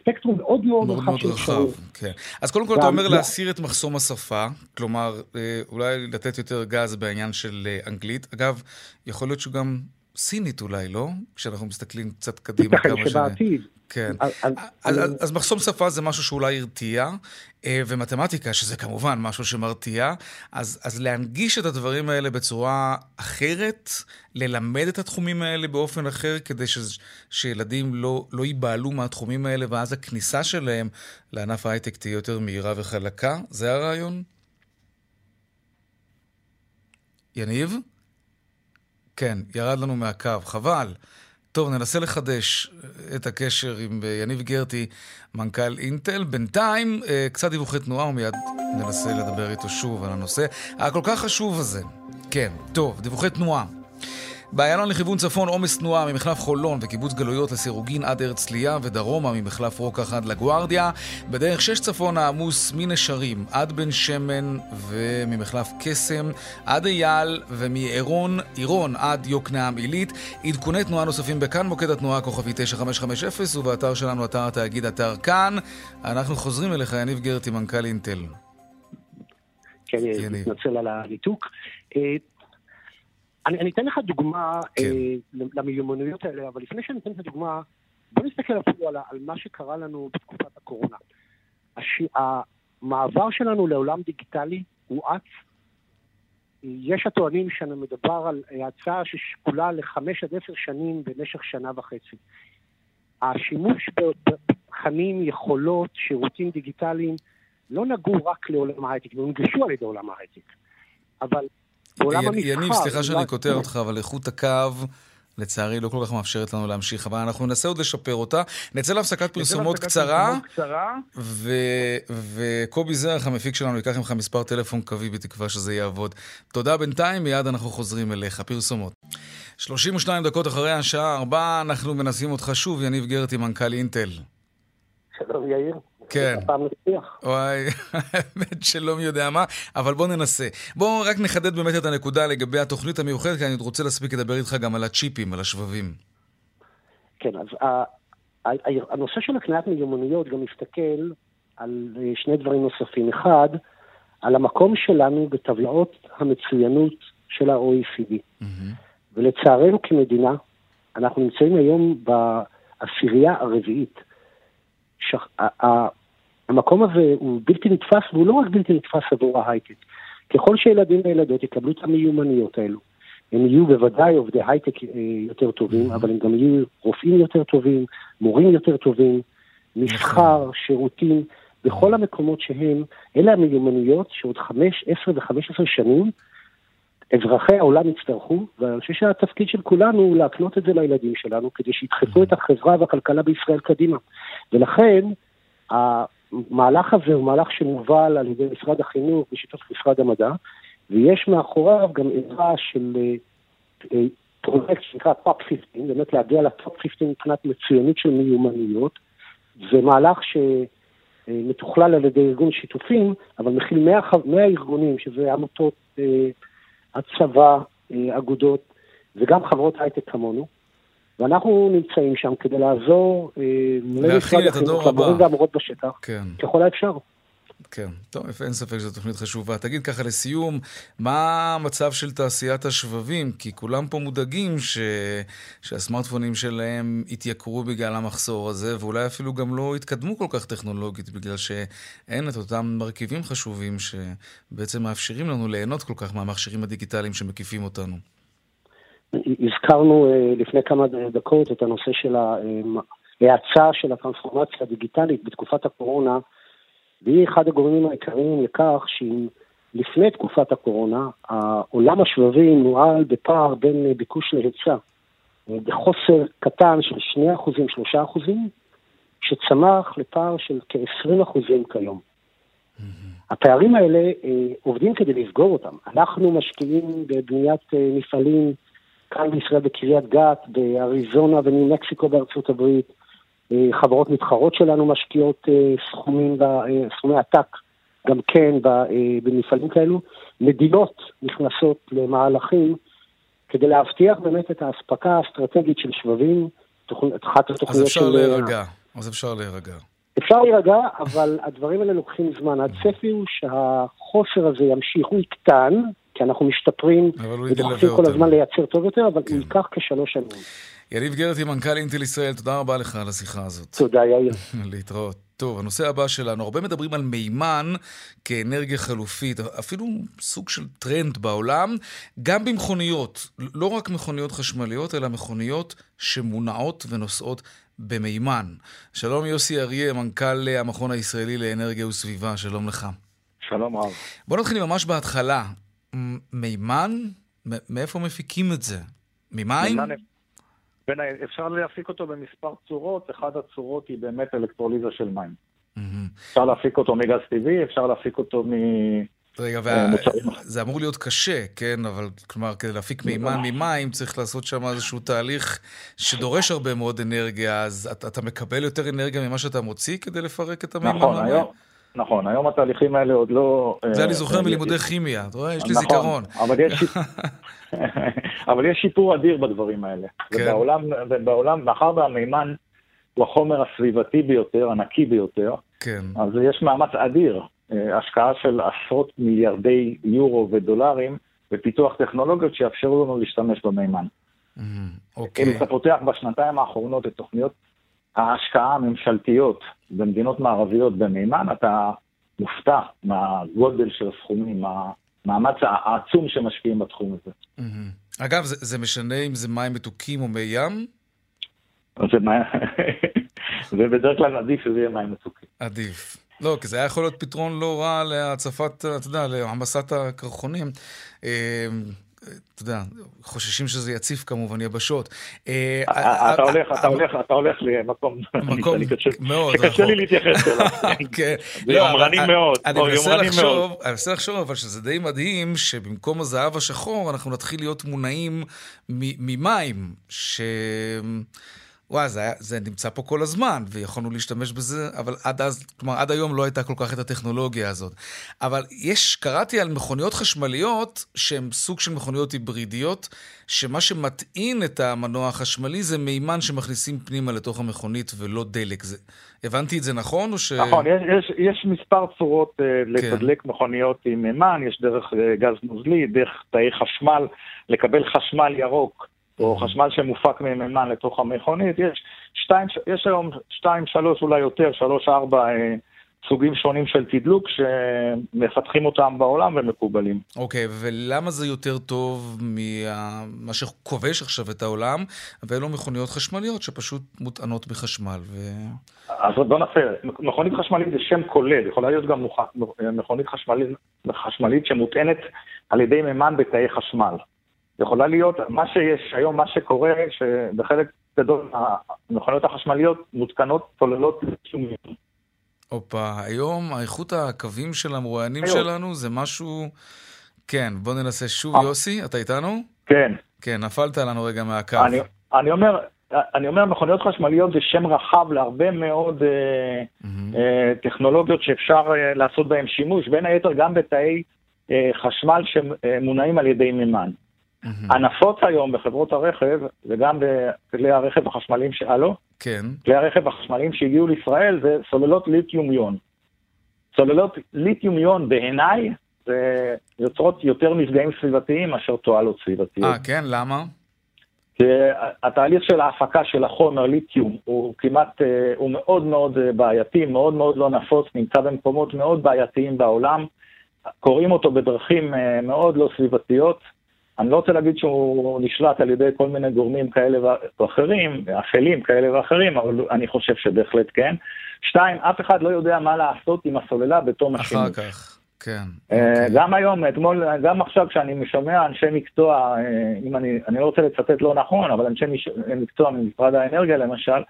ספקטרום מאוד מאוד רחב של אפשרות. כן. אז קודם כל אתה אומר להסיר את מחסום השפה, כלומר, אה, אולי לתת יותר גז בעניין של אה, אנגלית. אגב, יכול להיות שהוא גם סינית אולי, לא? כשאנחנו מסתכלים קצת קדימה כמה שנים. שבעתיד. כן. אז, אז, אז מחסום שפה זה משהו שאולי הרתיע, אה, ומתמטיקה, שזה כמובן משהו שמרתיע, אז, אז להנגיש את הדברים האלה בצורה אחרת, ללמד את התחומים האלה באופן אחר, כדי ש, שילדים לא, לא ייבהלו מהתחומים האלה, ואז הכניסה שלהם לענף ההייטק תהיה יותר מהירה וחלקה, זה הרעיון? יניב? כן, ירד לנו מהקו, חבל. טוב, ננסה לחדש את הקשר עם יניב גרטי, מנכ"ל אינטל. בינתיים, אה, קצת דיווחי תנועה, ומיד ננסה לדבר איתו שוב על הנושא הכל כך חשוב הזה. כן, טוב, דיווחי תנועה. באיילון לכיוון צפון עומס תנועה ממחלף חולון וקיבוץ גלויות לסירוגין עד הרצליה ודרומה ממחלף רוקח עד לגוארדיה. בדרך שש צפונה עמוס מנשרים עד בן שמן וממחלף קסם עד אייל ומעירון עירון עד יוקנעם עילית. עדכוני תנועה נוספים בכאן מוקד התנועה כוכבי 9550 ובאתר שלנו אתר התאגיד אתר כאן. אנחנו חוזרים אליך יניב גרטי מנכ"ל אינטל. כן, מתנצל על הניתוק. אה, אני, אני אתן לך דוגמה כן. אה, למיומנויות האלה, אבל לפני שאני אתן את הדוגמה, בוא נסתכל אפילו על, על מה שקרה לנו בתקופת הקורונה. הש, המעבר שלנו לעולם דיגיטלי הואץ. יש הטוענים שאני מדבר על הצעה ששקולה לחמש עד עשר שנים במשך שנה וחצי. השימוש בתכנים, יכולות, שירותים דיגיטליים, לא נגעו רק לעולם ההייטק, הם הונגשו על ידי עולם ההייטק. אבל בעולם המסחר... יניב, סליחה שאני קוטע אותך, אבל איכות הקו... לצערי לא כל כך מאפשרת לנו להמשיך, אבל אנחנו ננסה עוד לשפר אותה. נצא להפסקת פרסומות קצרה, וקובי זרח, המפיק שלנו, ייקח ממך מספר טלפון קווי בתקווה שזה יעבוד. תודה בינתיים, מיד אנחנו חוזרים אליך. פרסומות. 32 דקות אחרי השעה 4, אנחנו מנסים אותך שוב, יניב גרטי, מנכ"ל אינטל. שלום יאיר. כן. וואי, האמת שלא מי יודע מה, אבל בוא ננסה. בואו רק נחדד באמת את הנקודה לגבי התוכנית המיוחדת, כי אני רוצה להספיק לדבר איתך גם על הצ'יפים, על השבבים. כן, אז הנושא של הקניית מיומנויות גם מסתכל על אה, שני דברים נוספים. אחד, על המקום שלנו בטבלאות המצוינות של ה-OECD. ולצערנו כמדינה, אנחנו נמצאים היום בעשירייה הרביעית. שח... המקום הזה הוא בלתי נתפס, והוא לא רק בלתי נתפס עבור ההייטק. ככל שילדים וילדות יקבלו את המיומנויות האלו, הם יהיו בוודאי עובדי הייטק אה, יותר טובים, אבל הם גם יהיו רופאים יותר טובים, מורים יותר טובים, מסחר, שירותים, בכל המקומות שהם, אלה המיומנויות שעוד חמש, עשר וחמש עשרה שנים אזרחי העולם יצטרכו, ואני חושב שהתפקיד של כולנו הוא להקנות את זה לילדים שלנו, כדי שידחפו את החברה והכלכלה בישראל קדימה. ולכן, המהלך הזה הוא מהלך שמובל על ידי משרד החינוך בשיתוף משרד המדע, ויש מאחוריו גם עזרה של אה, אה, פרויקט שנקרא top 15, באמת להגיע ל top 15 מבחינת מצוינות של מיומנויות. זה מהלך שמתוכלל על ידי ארגון שיתופים, אבל מכיל 100, 100 ארגונים, שזה עמותות, אה, הצבא, אגודות, וגם חברות הייטק כמונו. ואנחנו נמצאים שם כדי לעזור למשרד החינוך, למורים והמורות בשטח, כן. ככל האפשר. כן, טוב, אין ספק שזו תוכנית חשובה. תגיד ככה לסיום, מה המצב של תעשיית השבבים? כי כולם פה מודאגים ש... שהסמארטפונים שלהם התייקרו בגלל המחסור הזה, ואולי אפילו גם לא התקדמו כל כך טכנולוגית, בגלל שאין את אותם מרכיבים חשובים שבעצם מאפשרים לנו ליהנות כל כך מהמכשירים הדיגיטליים שמקיפים אותנו. הזכרנו אה, לפני כמה דקות את הנושא של ההאצה של הטרנספורמציה הדיגיטלית בתקופת הקורונה, והיא אחד הגורמים העיקריים לכך שאם לפני תקופת הקורונה, העולם השבבי נוהל בפער בין ביקוש להיצע, בחוסר קטן של 2%, 3%, שצמח לפער של כ-20% כיום. הפערים האלה אה, עובדים כדי לסגור אותם. אנחנו משקיעים בבניית אה, מפעלים כאן בישראל בקריית גת, באריזונה וניו מקסיקו בארצות הברית. אה, חברות מתחרות שלנו משקיעות אה, סכומים, אה, סכומי עתק גם כן במפעלים כאלו. מדינות נכנסות למהלכים כדי להבטיח באמת את האספקה האסטרטגית של שבבים, אחת התוכניות של... אז אפשר להירגע, אז אפשר להירגע. אפשר להירגע, אבל הדברים האלה לוקחים זמן. הצפי הוא שהחוסר הזה ימשיך, הוא יקטן, כי אנחנו משתפרים ודוחפים כל הזמן לייצר טוב יותר, אבל כן. הוא ייקח כשלוש שנים. יניב גרטי, מנכ"ל אינטל ישראל, תודה רבה לך על השיחה הזאת. תודה, יאיר. להתראות. טוב, הנושא הבא שלנו, הרבה מדברים על מימן כאנרגיה חלופית, אפילו סוג של טרנד בעולם, גם במכוניות, לא רק מכוניות חשמליות, אלא מכוניות שמונעות ונוסעות במימן. שלום יוסי אריה, מנכ"ל המכון הישראלי לאנרגיה וסביבה, שלום לך. שלום רב. בוא נתחיל ממש בהתחלה. מימן? מאיפה מפיקים את זה? ממים? בין, אפשר להפיק אותו במספר צורות, אחת הצורות היא באמת אלקטרוליזה של מים. אפשר להפיק אותו מגז טבעי, אפשר להפיק אותו מ... רגע, וה... זה אמור להיות קשה, כן? אבל כלומר, כדי להפיק מימן ממים, צריך לעשות שם איזשהו תהליך שדורש הרבה מאוד אנרגיה, אז אתה, אתה מקבל יותר אנרגיה ממה שאתה מוציא כדי לפרק את המימן? נכון, היום, נכון, היום התהליכים האלה עוד לא... זה אני זוכר מלימודי כימיה, אתה רואה? יש לי נכון, זיכרון. אבל יש, שיפור אדיר בדברים האלה. כן. ובעולם, מאחר והמימן הוא החומר הסביבתי ביותר, הנקי ביותר, כן. אז יש מאמץ אדיר, אה, השקעה של עשרות מיליארדי יורו ודולרים בפיתוח טכנולוגיות שיאפשרו לנו להשתמש במימן. Mm-hmm. אוקיי. אם אתה פותח בשנתיים האחרונות את תוכניות ההשקעה הממשלתיות במדינות מערביות במימן, אתה מופתע מהגודל של הסכומים, מהמאמץ העצום שמשקיעים בתחום הזה. אגב, זה, זה משנה אם זה מים מתוקים או מי ים? זה, זה בדרך כלל עדיף שזה יהיה מים מתוקים. עדיף. לא, כי זה היה יכול להיות פתרון לא רע להצפת, אתה יודע, להעמסת הקרחונים. אה, אתה יודע, חוששים שזה יציף כמובן יבשות. אה, אה, אתה הולך, אתה הולך, אתה הולך למקום, מקום מאוד רחוק. קשה לי להתייחס אליו. כן. זה לא, יומרני מאוד. מנסה לחשוב, אני מנסה לחשוב, אבל שזה די מדהים שבמקום הזהב השחור אנחנו נתחיל להיות מונעים ממים, ש... וואי, זה, היה, זה נמצא פה כל הזמן, ויכולנו להשתמש בזה, אבל עד אז, כלומר, עד היום לא הייתה כל כך את הטכנולוגיה הזאת. אבל יש, קראתי על מכוניות חשמליות, שהן סוג של מכוניות היברידיות, שמה שמטעין את המנוע החשמלי זה מימן שמכניסים פנימה לתוך המכונית ולא דלק. זה, הבנתי את זה נכון, או ש... נכון, יש, יש, יש מספר צורות uh, לתדלק כן. מכוניות עם מימן, יש דרך uh, גז נוזלי, דרך תאי חשמל, לקבל חשמל ירוק. או חשמל שמופק ממימן לתוך המכונית, יש, שתיים, יש היום שתיים, שלוש, אולי יותר, שלוש, ארבע אה, סוגים שונים של תדלוק שמפתחים אותם בעולם ומקובלים. אוקיי, okay, ולמה זה יותר טוב ממה שכובש עכשיו את העולם, ואלו מכוניות חשמליות שפשוט מוטענות בחשמל? ו... אז בוא נעשה, מכונית חשמלית זה שם כולל, יכולה להיות גם מכונית חשמלית, חשמלית שמוטענת על ידי מימן בתאי חשמל. יכולה להיות, מה שיש היום, מה שקורה, שבחלק גדול מהמכוניות החשמליות מותקנות צוללות לקיומיות. הופה, היום איכות הקווים של המרואיינים שלנו זה משהו... כן, בוא ננסה שוב, אה. יוסי, אתה איתנו? כן. כן, נפלת לנו רגע מהקו. אני, אני אומר, אני אומר, מכוניות חשמליות זה שם רחב להרבה מאוד mm-hmm. אה, טכנולוגיות שאפשר אה, לעשות בהן שימוש, בין היתר גם בתאי אה, חשמל שמונעים על ידי מימן. הנפוץ היום בחברות הרכב, וגם בכלי הרכב החשמליים. הלו? כן. כלי הרכב החשמליים שהגיעו לישראל זה סוללות ליתיום-יון. סוללות ליתיום-יון בעיניי זה יוצרות יותר מפגעים סביבתיים מאשר תועלות סביבתיות. אה, כן? למה? כי התהליך של ההפקה של החומר ליתיום הוא כמעט, אה, הוא מאוד מאוד אה, בעייתי, מאוד מאוד לא נפוץ, נמצא במקומות מאוד בעייתיים בעולם, קוראים אותו בדרכים אה, מאוד לא סביבתיות. אני לא רוצה להגיד שהוא נשלט על ידי כל מיני גורמים כאלה ואחרים, אפלים כאלה ואחרים, אבל אני חושב שבהחלט כן. שתיים, אף אחד לא יודע מה לעשות עם הסוללה בתום השימוש. אחר כך, כן. אה, אוקיי. גם היום, אתמול, גם עכשיו כשאני משמע אנשי מקצוע, אה, אם אני, אני לא רוצה לצטט לא נכון, אבל אנשי מקצוע ממשרד האנרגיה למשל,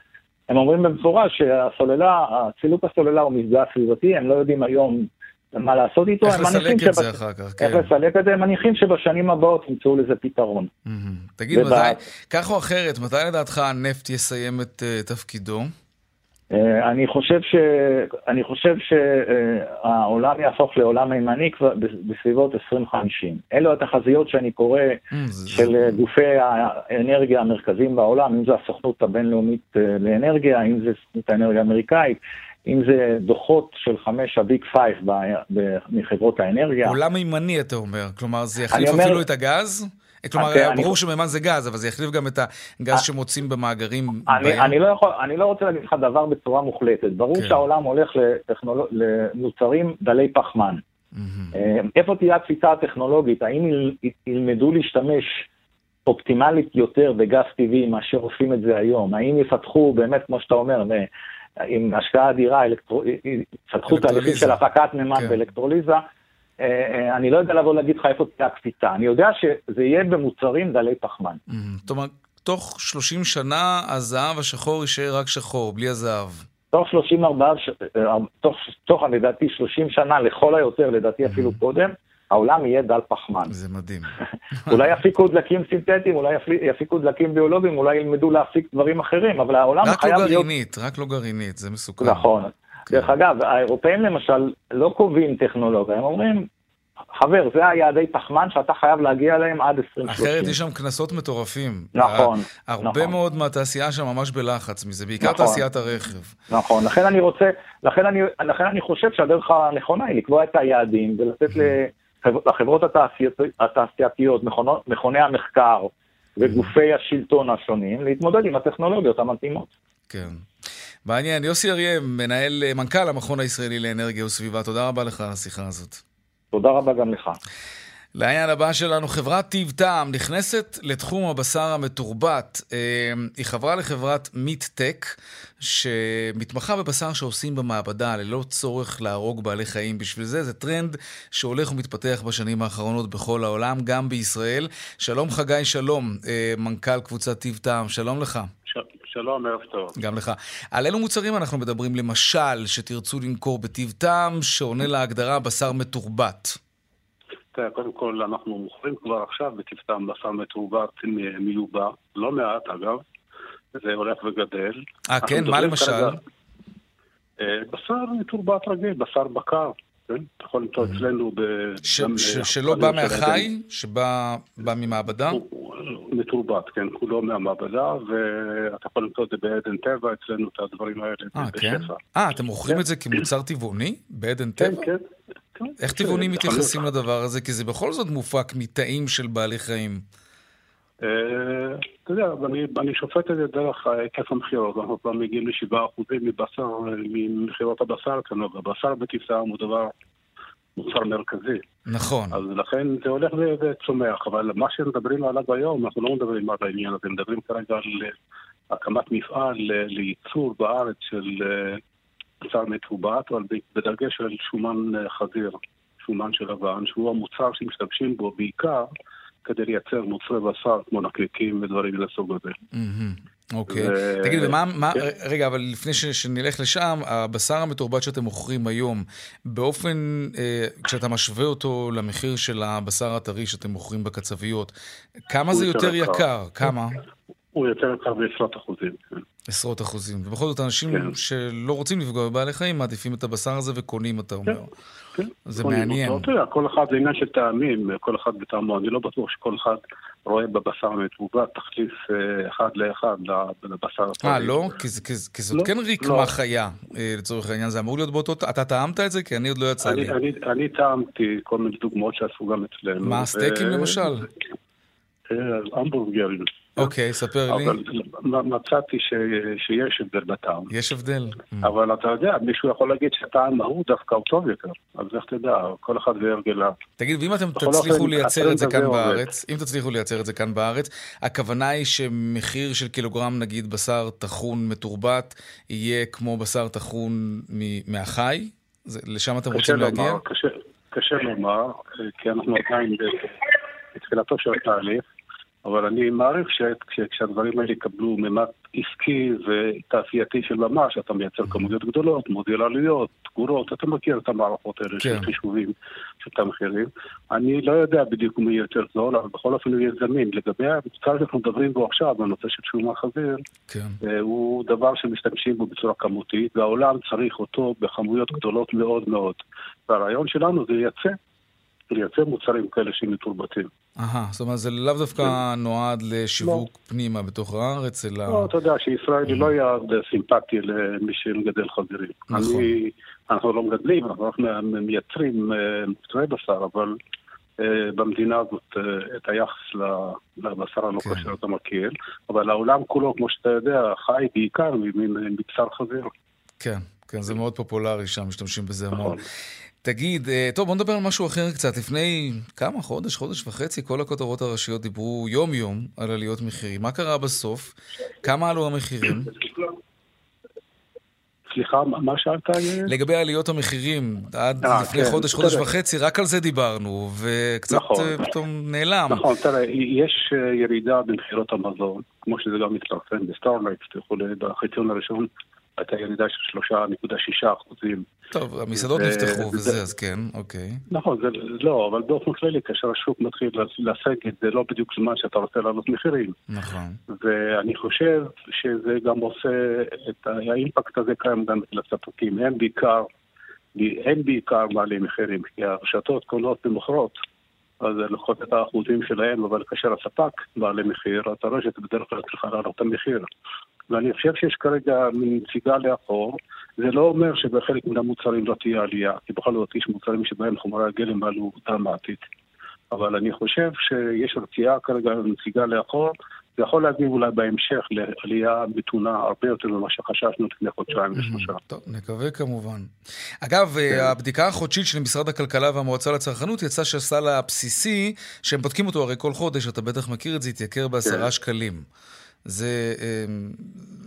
הם אומרים במפורש שהסוללה, סילוק הסוללה הוא מפגע סביבתי, הם לא יודעים היום מה לעשות איתו. איך לסלק את זה אחר כך, כן. איך לסלק את זה, הם מניחים שבשנים הבאות ימצאו לזה פתרון. תגיד, מתי, כך או אחרת, מתי לדעתך הנפט יסיים את אה, תפקידו? אה, אני חושב, ש... אני חושב שהעולם יהפוך לעולם מימני כבר בסביבות 2050. אלו התחזיות שאני קורא של גופי האנרגיה המרכזיים בעולם, אם זה הסוכנות הבינלאומית אה, לאנרגיה, אם זה סוכנות האנרגיה האמריקאית, אם זה דוחות של חמש ה Big Five מחברות האנרגיה. עולם מימן אתה אומר, כלומר זה יחליף אפילו אומר... את הגז? כלומר, okay, ברור אני... שמימן זה גז, אבל זה יחליף גם את הגז I... שמוצאים במאגרים אני. אני לא, יכול, אני לא רוצה להגיד לך דבר בצורה מוחלטת. ברור. כן. שהעולם הולך לטכנול... למוצרים דלי פחמן. Mm-hmm. איפה תהיה הקפיצה הטכנולוגית? האם ילמדו להשתמש אופטימלית יותר בגז טבעי מאשר עושים את זה היום? האם יפתחו באמת, כמו שאתה אומר, עם השקעה אדירה, יפתחו תהליכים של הפקת מימן כן. ואלקטרוליזה, אה, אה, אני לא יודע לבוא להגיד לך איפה תהיה הקפיצה, אני יודע שזה יהיה במוצרים דלי פחמן. זאת אומרת, תוך 30 שנה הזהב השחור יישאר רק שחור, בלי הזהב. תוך 34, אה, תוך, תוך לדעתי 30 שנה לכל היותר, לדעתי אפילו קודם, העולם יהיה דל פחמן. זה מדהים. אולי יפיקו דלקים סינתטיים, אולי יפיקו דלקים ביולוגיים, אולי ילמדו להפיק דברים אחרים, אבל העולם חייב להיות... רק לא גרעינית, רק לא גרעינית, זה מסוכן. נכון. כן. דרך אגב, האירופאים למשל לא קובעים טכנולוגיה, הם אומרים, חבר, זה היעדי פחמן שאתה חייב להגיע אליהם עד 2030. אחרת יש שם קנסות מטורפים. נכון. הרבה נכון. מאוד מהתעשייה שם ממש בלחץ מזה, בעיקר נכון, תעשיית הרכב. נכון, לכן אני רוצה, לכן אני, לכן אני חושב שהדרך הנכונה היא לקבוע את היעדים ולתת לחברות התעשייתיות, מכוני המחקר וגופי השלטון השונים להתמודד עם הטכנולוגיות המתאימות. כן. מעניין. יוסי אריה, מנהל, מנכ"ל המכון הישראלי לאנרגיה וסביבה, תודה רבה לך על השיחה הזאת. תודה רבה גם לך. לעניין הבא שלנו, חברת טיב טעם נכנסת לתחום הבשר המתורבת. אה, היא חברה לחברת MeaTech, שמתמחה בבשר שעושים במעבדה ללא צורך להרוג בעלי חיים. בשביל זה זה טרנד שהולך ומתפתח בשנים האחרונות בכל העולם, גם בישראל. שלום חגי שלום, אה, מנכ"ל קבוצת טיב טעם, שלום לך. שלום, ערב טוב. גם לך. על אילו מוצרים אנחנו מדברים, למשל, שתרצו למכור בטיב טעם, שעונה להגדרה בשר מתורבת? תראה, קודם כל, אנחנו מוכרים כבר עכשיו בטבעם בשר מתורבת מיובא, לא מעט אגב, זה הולך וגדל. אה, כן? מה למשל? כרגע, אה, בשר מתורבת רגיל, בשר בקר. כן? אתה יכול למצוא אצלנו ב... שלא בא מהחי? שבא ממעבדה? מתורבת, כן, כולו מהמעבדה, ואתה יכול למצוא את זה בעדן טבע, אצלנו את הדברים האלה אה, כן? אה, אתם מוכרים. את זה כמוצר טבעוני? בעדן כן, טבע? כן, כן. איך טבעונים מתייחסים לדבר הזה? כי זה בכל זאת מופק מתאים של בעלי חיים. אה, אתה יודע, אני שופט את זה דרך היקף המכירות, אנחנו כבר מגיעים לשבעה אחוזים מבשר, ממכירות הבשר כאן, הבשר בטיסה הוא דבר, מוצר מרכזי. נכון. אז לכן זה הולך וצומח, אבל מה שמדברים עליו היום, אנחנו לא מדברים על העניין הזה, מדברים כרגע על הקמת מפעל לייצור בארץ של אה, בשר מתורבת, אבל בדגש על שומן חזיר, שומן של לבן, שהוא המוצר שמשתמשים בו בעיקר כדי לייצר מוצרי בשר כמו נקניקים ודברים מהסוג הזה. אוקיי. תגיד, ומה, כן. רגע, אבל לפני שנלך לשם, הבשר המתורבת שאתם מוכרים היום, באופן, אה, כשאתה משווה אותו למחיר של הבשר הטרי שאתם מוכרים בקצביות, כמה זה יותר יקר? כמה? הוא יותר יקר בעשרות אחוזים. כן. עשרות אחוזים. ובכל זאת, אנשים כן. שלא רוצים לפגוע בבעלי חיים מעדיפים את הבשר הזה וקונים, אתה אומר. כן, כן. זה מעניין. אותו. כל אחד זה עניין של טעמים, כל אחד בטעמו. אני לא בטוח שכל אחד רואה בבשר המתעובת תחליף אה, אחד לאחד לבשר הטרי. אה, לא? כי, כי, כי זאת לא, כן רקמה לא. חיה, אה, לצורך העניין. זה אמור להיות באותו... אתה טעמת את זה? כי אני עוד לא יצא אני, לי. אני, אני טעמתי כל מיני דוגמאות שעשו גם אצלנו. מה, סטייקים למשל? אה, המבורגרים. אוקיי, ספר לי. אבל מצאתי ש... שיש הבדל בטעם. יש הבדל. אבל אתה יודע, מישהו יכול להגיד שהטעם ההוא דווקא הוא טוב יותר. אז איך תדע, כל אחד והרגליו. תגיד, ואם אתם תצליחו לייצר את זה כאן בארץ, אם תצליחו לייצר את זה כאן בארץ, הכוונה היא שמחיר של קילוגרם, נגיד, בשר טחון מתורבת, יהיה כמו בשר טחון מהחי? לשם אתם רוצים להגיע? קשה לומר, כי אנחנו עדיין בתחילתו של התהליך. אבל אני מעריך שכשהדברים האלה יקבלו ממד עסקי ותעשייתי של ממש, אתה מייצר כמויות גדולות, מודל עלויות, תגורות, אתה מכיר את המערכות האלה כן. של חישובים של את המחירים. אני לא יודע בדיוק מי יותר זול, אבל בכל אופן הוא יהיה זמין. לגבי המוצר שאנחנו מדברים בו עכשיו, בנושא של שומן חזיר, כן. אה, הוא דבר שמשתמשים בו בצורה כמותית, והעולם צריך אותו בכמויות גדולות מאוד מאוד. והרעיון שלנו זה לייצא. לייצר מוצרים כאלה שמתורבתים. אהה, זאת אומרת, זה לאו דווקא כן. נועד לשיווק לא. פנימה בתוך הארץ, אלא... לא, אתה יודע שישראל היא לא יעד סימפטי למי שמגדל חזירים. נכון. אני, אנחנו לא מגדלים, אנחנו מייצרים אה, מוצרי בשר, אבל uh, במדינה הזאת uh, את היחס לבשר הנוקה כן. שאתה מכיר, אבל העולם כולו, כמו שאתה יודע, חי בעיקר מבשר חזיר. כן, כן, זה מאוד פופולרי שם, משתמשים בזה המון. נכון. תגיד, אה, טוב, בוא נדבר על משהו אחר קצת. לפני כמה, חודש, חודש וחצי, כל הכותרות הראשיות דיברו יום-יום על עליות מחירים. מה קרה בסוף? כמה עלו המחירים? סליחה, מה שאלת? לגבי עליות המחירים, עד אה, אה, לפני כן, חודש, חודש וחצי, רק על זה דיברנו, וקצת נכון, אה, פתאום נעלם. נכון, תראה, יש ירידה במחירות המזון, כמו שזה גם מתפרסם ב StoreNext וכולי, בחציון הראשון הייתה ירידה של 3.6 אחוזים. טוב, המסעדות נפתחו וזה, אז כן, אוקיי. נכון, זה לא, אבל באופן כללי, כאשר השוק מתחיל לסגת, זה לא בדיוק זמן שאתה רוצה לעלות מחירים. נכון. ואני חושב שזה גם עושה את האימפקט הזה קיים גם לספקים. הם בעיקר, הם בעיקר מעלים מחירים, כי הרשתות קונות ומוכרות. אז לוקחות את האחוזים שלהם, אבל כאשר הספק מעלה מחיר, אז הרשת בדרך כלל צריכה לעלות את המחיר. ואני חושב שיש כרגע מין נציגה לאחור. זה לא אומר שבחלק מן המוצרים לא תהיה עלייה, כי בכל זאת יש מוצרים שבהם חומרי הגלם עלו דרמטית. אבל אני חושב שיש רתיעה כרגע נציגה לאחור, זה יכול להביא אולי בהמשך לעלייה מתונה הרבה יותר ממה שחששנו לפני חודשיים ושלושה. טוב, נקווה כמובן. אגב, כן. הבדיקה החודשית של משרד הכלכלה והמועצה לצרכנות יצא שהסל הבסיסי, שהם בודקים אותו הרי כל חודש, אתה בטח מכיר את זה, התייקר בעשרה כן. שקלים. זה, אמ,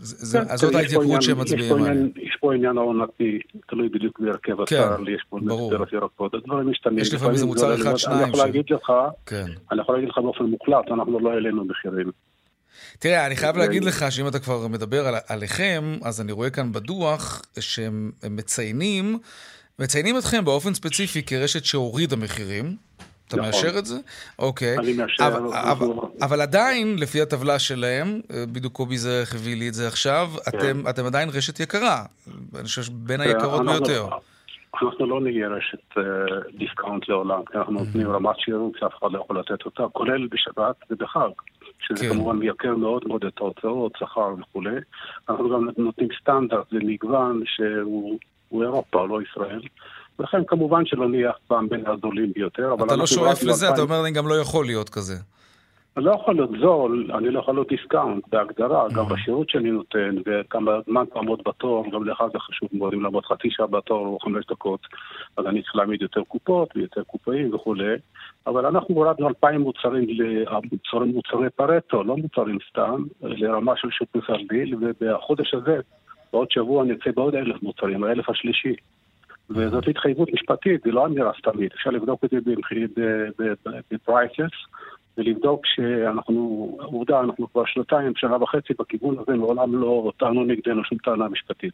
זה, כן, זאת ההתייקרות שהם מצביעים עליה. יש פה עניין העונתי, תלוי בדיוק בהרכב כן, הסל, יש פה מסדרת ירקות, הדברים משתנים. יש לפעמים איזה מוצר אחד, שניים. אני יכול להגיד לך, כן. אני יכול להגיד לך באופן מוחלט, אנחנו לא העלינו מחירים. תראה, אני חייב להגיד לך שאם אתה כבר מדבר על, עליכם, אז אני רואה כאן בדוח שהם מציינים, מציינים אתכם באופן ספציפי כרשת שהורידה מחירים. אתה נכון. מאשר את זה? אוקיי. אני מאשר. אבל, אבל, אבל עדיין, לפי הטבלה שלהם, אה, בדיוק קובי זרח הביא לי את זה עכשיו, כן. אתם, אתם עדיין רשת יקרה. אני חושב בין היקרות ביותר. אנחנו לא נהיה רשת דיסקאונט לעולם, כי אנחנו נותנים. רמת שירות שאף אחד לא יכול לתת אותה, כולל בשבת ובחג, שזה כן. כמובן מייקר מאוד מאוד את ההוצאות, שכר וכולי. אנחנו גם נותנים סטנדרט ומגוון שהוא אירופה, לא ישראל. ולכן כמובן שלא נהיה אף פעם בין הזולים ביותר. אתה לא שואף לזה, אתה אומר, אני גם לא יכול להיות כזה. אני לא יכול להיות זול, אני לא יכול להיות דיסקאונט בהגדרה, גם. בשירות שאני נותן, וכמה זמן תעמוד בתור, גם לך זה חשוב מאוד, אם לעמוד חצי שעה בתור או חמש דקות, אז אני צריך להעמיד יותר קופות ויותר קופאים וכולי, אבל אנחנו הורדנו אלפיים מוצרים, מוצרים, מוצרי פרטו, לא מוצרים סתם, לרמה של שוק מסרביל, ובחודש הזה, בעוד שבוע נצא בעוד אלף מוצרים, האלף השלישי. וזאת התחייבות משפטית, זה לא אמירה סתמית, אפשר לבדוק את זה בפרייסס, ולבדוק שאנחנו, עובדה, אנחנו כבר שנתיים, שנה וחצי בכיוון הזה, מעולם לא טענו נגדנו שום טענה משפטית.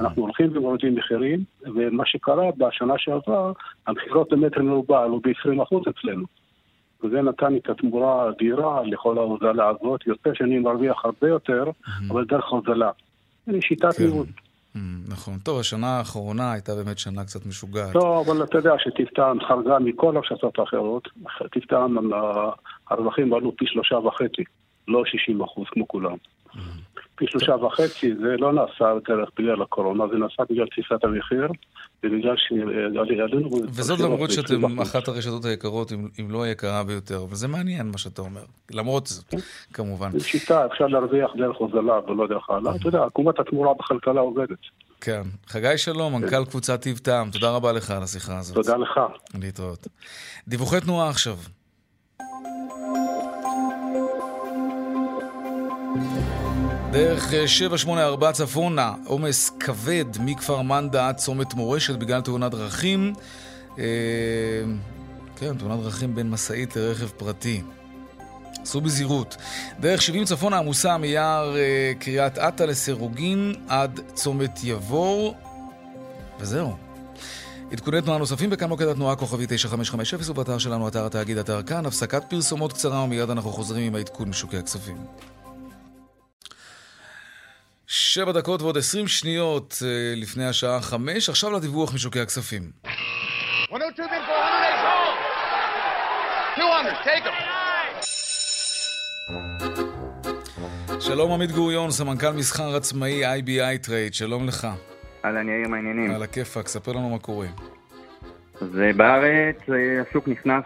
אנחנו הולכים ומורידים מחירים, ומה שקרה בשנה שעברה, המחירות למטר מרובע עלו ב-20% אצלנו. וזה נתן את התמורה האדירה לכל ההוזלה הזאת, יוצא שאני מרוויח הרבה יותר, אבל דרך הוזלה. זה שיטת כן. ניהול. נכון. טוב, השנה האחרונה הייתה באמת שנה קצת משוגעת. טוב, אבל אתה יודע שטיפטן חרגה מכל הרשתות האחרות. טיפטן, הרווחים עלו פי שלושה וחצי, לא 60 אחוז כמו כולם. פי שלושה וחצי זה לא נעשה דרך בגלל הקורונה, זה נעשה בגלל תפיסת המחיר, ובגלל שעלינו... וזאת למרות שאתם אחת הרשתות היקרות, אם לא היקרה ביותר, וזה מעניין מה שאתה אומר, למרות זאת. כמובן. זו שיטה, אפשר להרוויח דרך הוזלה ולא דרך העלה, אתה יודע, עקומת התמורה בכלכלה עובדת. כן. חגי שלום, כן. מנכ"ל קבוצת טיב טעם, תודה רבה לך על השיחה הזאת. תודה לך. להתראות. דיווחי תנועה עכשיו. דרך 784 אה, צפונה, עומס כבד מכפר מנדה עד צומת מורשת בגלל תאונת דרכים. אה, כן, תאונת דרכים בין משאית לרכב פרטי. עשו בזהירות. דרך 70 צפונה עמוסה מיער אה, קריית אתא לסירוגין עד צומת יבור. וזהו. עדכוני תנועה נוספים בכאן מוקד התנועה כוכבי 9550 ובאתר שלנו, אתר התאגיד, אתר כאן. הפסקת פרסומות קצרה ומיד אנחנו חוזרים עם העדכון משוקי הכספים. שבע דקות ועוד עשרים שניות אה, לפני השעה חמש, עכשיו לדיווח משוקי הכספים. שלום עמית גוריון, סמנכ"ל מסחר עצמאי IBI Trade, שלום לך. אהלן יאיר, מה העניינים? על הכיפאק, ספר לנו מה קורה. אז בארץ אה, השוק נכנס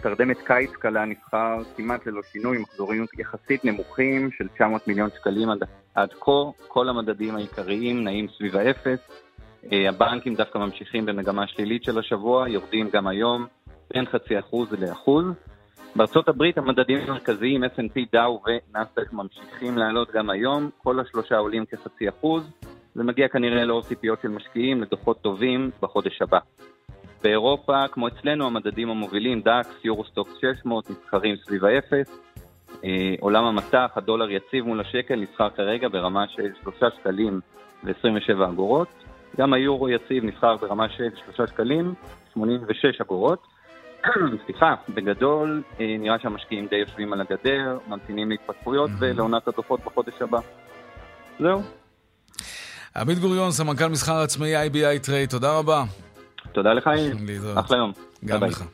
לתרדמת קיץ קלה, נסחר כמעט ללא שינוי, מחזוריות יחסית נמוכים של 900 מיליון שקלים עד, עד כה, כל המדדים העיקריים נעים סביב האפס. אה, הבנקים דווקא ממשיכים במגמה שלילית של השבוע, יורדים גם היום בין חצי אחוז לאחוז. בארצות הברית המדדים המרכזיים S&P, דאו ונאסד"ק ממשיכים לעלות גם היום, כל השלושה עולים כחצי אחוז. זה מגיע כנראה לאור ציפיות של משקיעים לדוחות טובים בחודש הבא. באירופה, כמו אצלנו, המדדים המובילים, דאקס, יורוסטוקס 600, נסחרים סביב האפס. אה, עולם המטח, הדולר יציב מול השקל, נסחר כרגע ברמה של 3 שקלים ו-27 אגורות. גם היורו יציב נסחר ברמה של 3 שקלים, 86 אגורות. סליחה, בגדול אה, נראה שהמשקיעים די יושבים על הגדר, ממתינים להתפתחויות ולעונת הדוחות בחודש הבא. זהו. עמית גוריון, סמנכ"ל מסחר עצמאי IBI Trade, תודה רבה. תודה לך, אחלה יום. גם לך.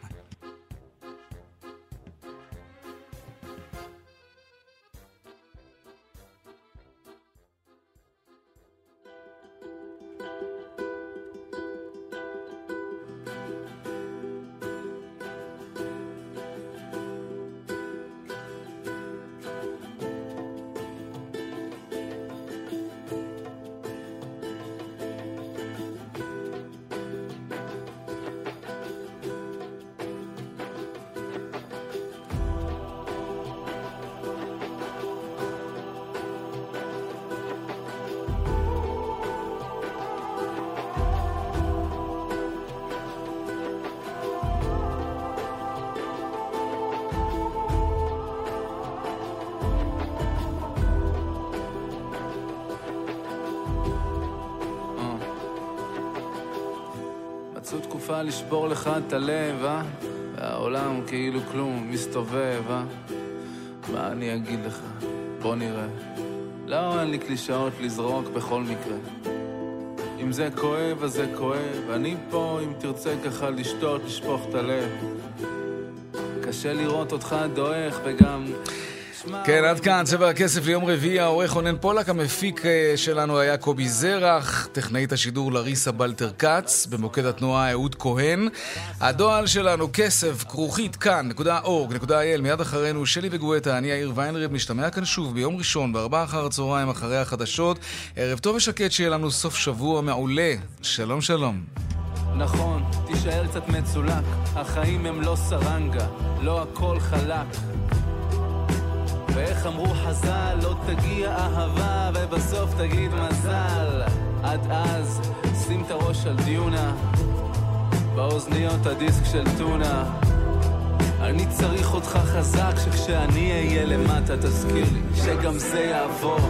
תקופה לשבור לך את הלב, אה? והעולם כאילו כלום מסתובב, אה? מה אני אגיד לך? בוא נראה. לא, אין לי קלישאות לזרוק בכל מקרה. אם זה כואב, אז זה כואב. אני פה, אם תרצה ככה לשתות, לשפוך את הלב. קשה לראות אותך דועך, וגם כן, עד כאן צבע הכסף ליום רביעי, העורך רונן פולק, המפיק אה, שלנו היה קובי זרח, טכנאית השידור לריסה בלטר כץ, במוקד התנועה אהוד כהן. הדואל שלנו כסף, כרוכית, כאן.org.il, מיד אחרינו שלי וגואטה, אני יאיר ויינרב, נשתמע כאן שוב ביום ראשון, בארבעה אחר הצהריים, אחרי החדשות. ערב טוב ושקט שיהיה לנו סוף שבוע מעולה. שלום שלום. נכון, תישאר קצת מצולק, החיים הם לא סרנגה, לא הכל חלק. ואיך אמרו חז"ל, לא תגיע אהבה ובסוף תגיד מזל. עד אז, שים את הראש על דיונה, באוזניות הדיסק של טונה. אני צריך אותך חזק, שכשאני אהיה למטה תזכיר לי שגם זה יעבור.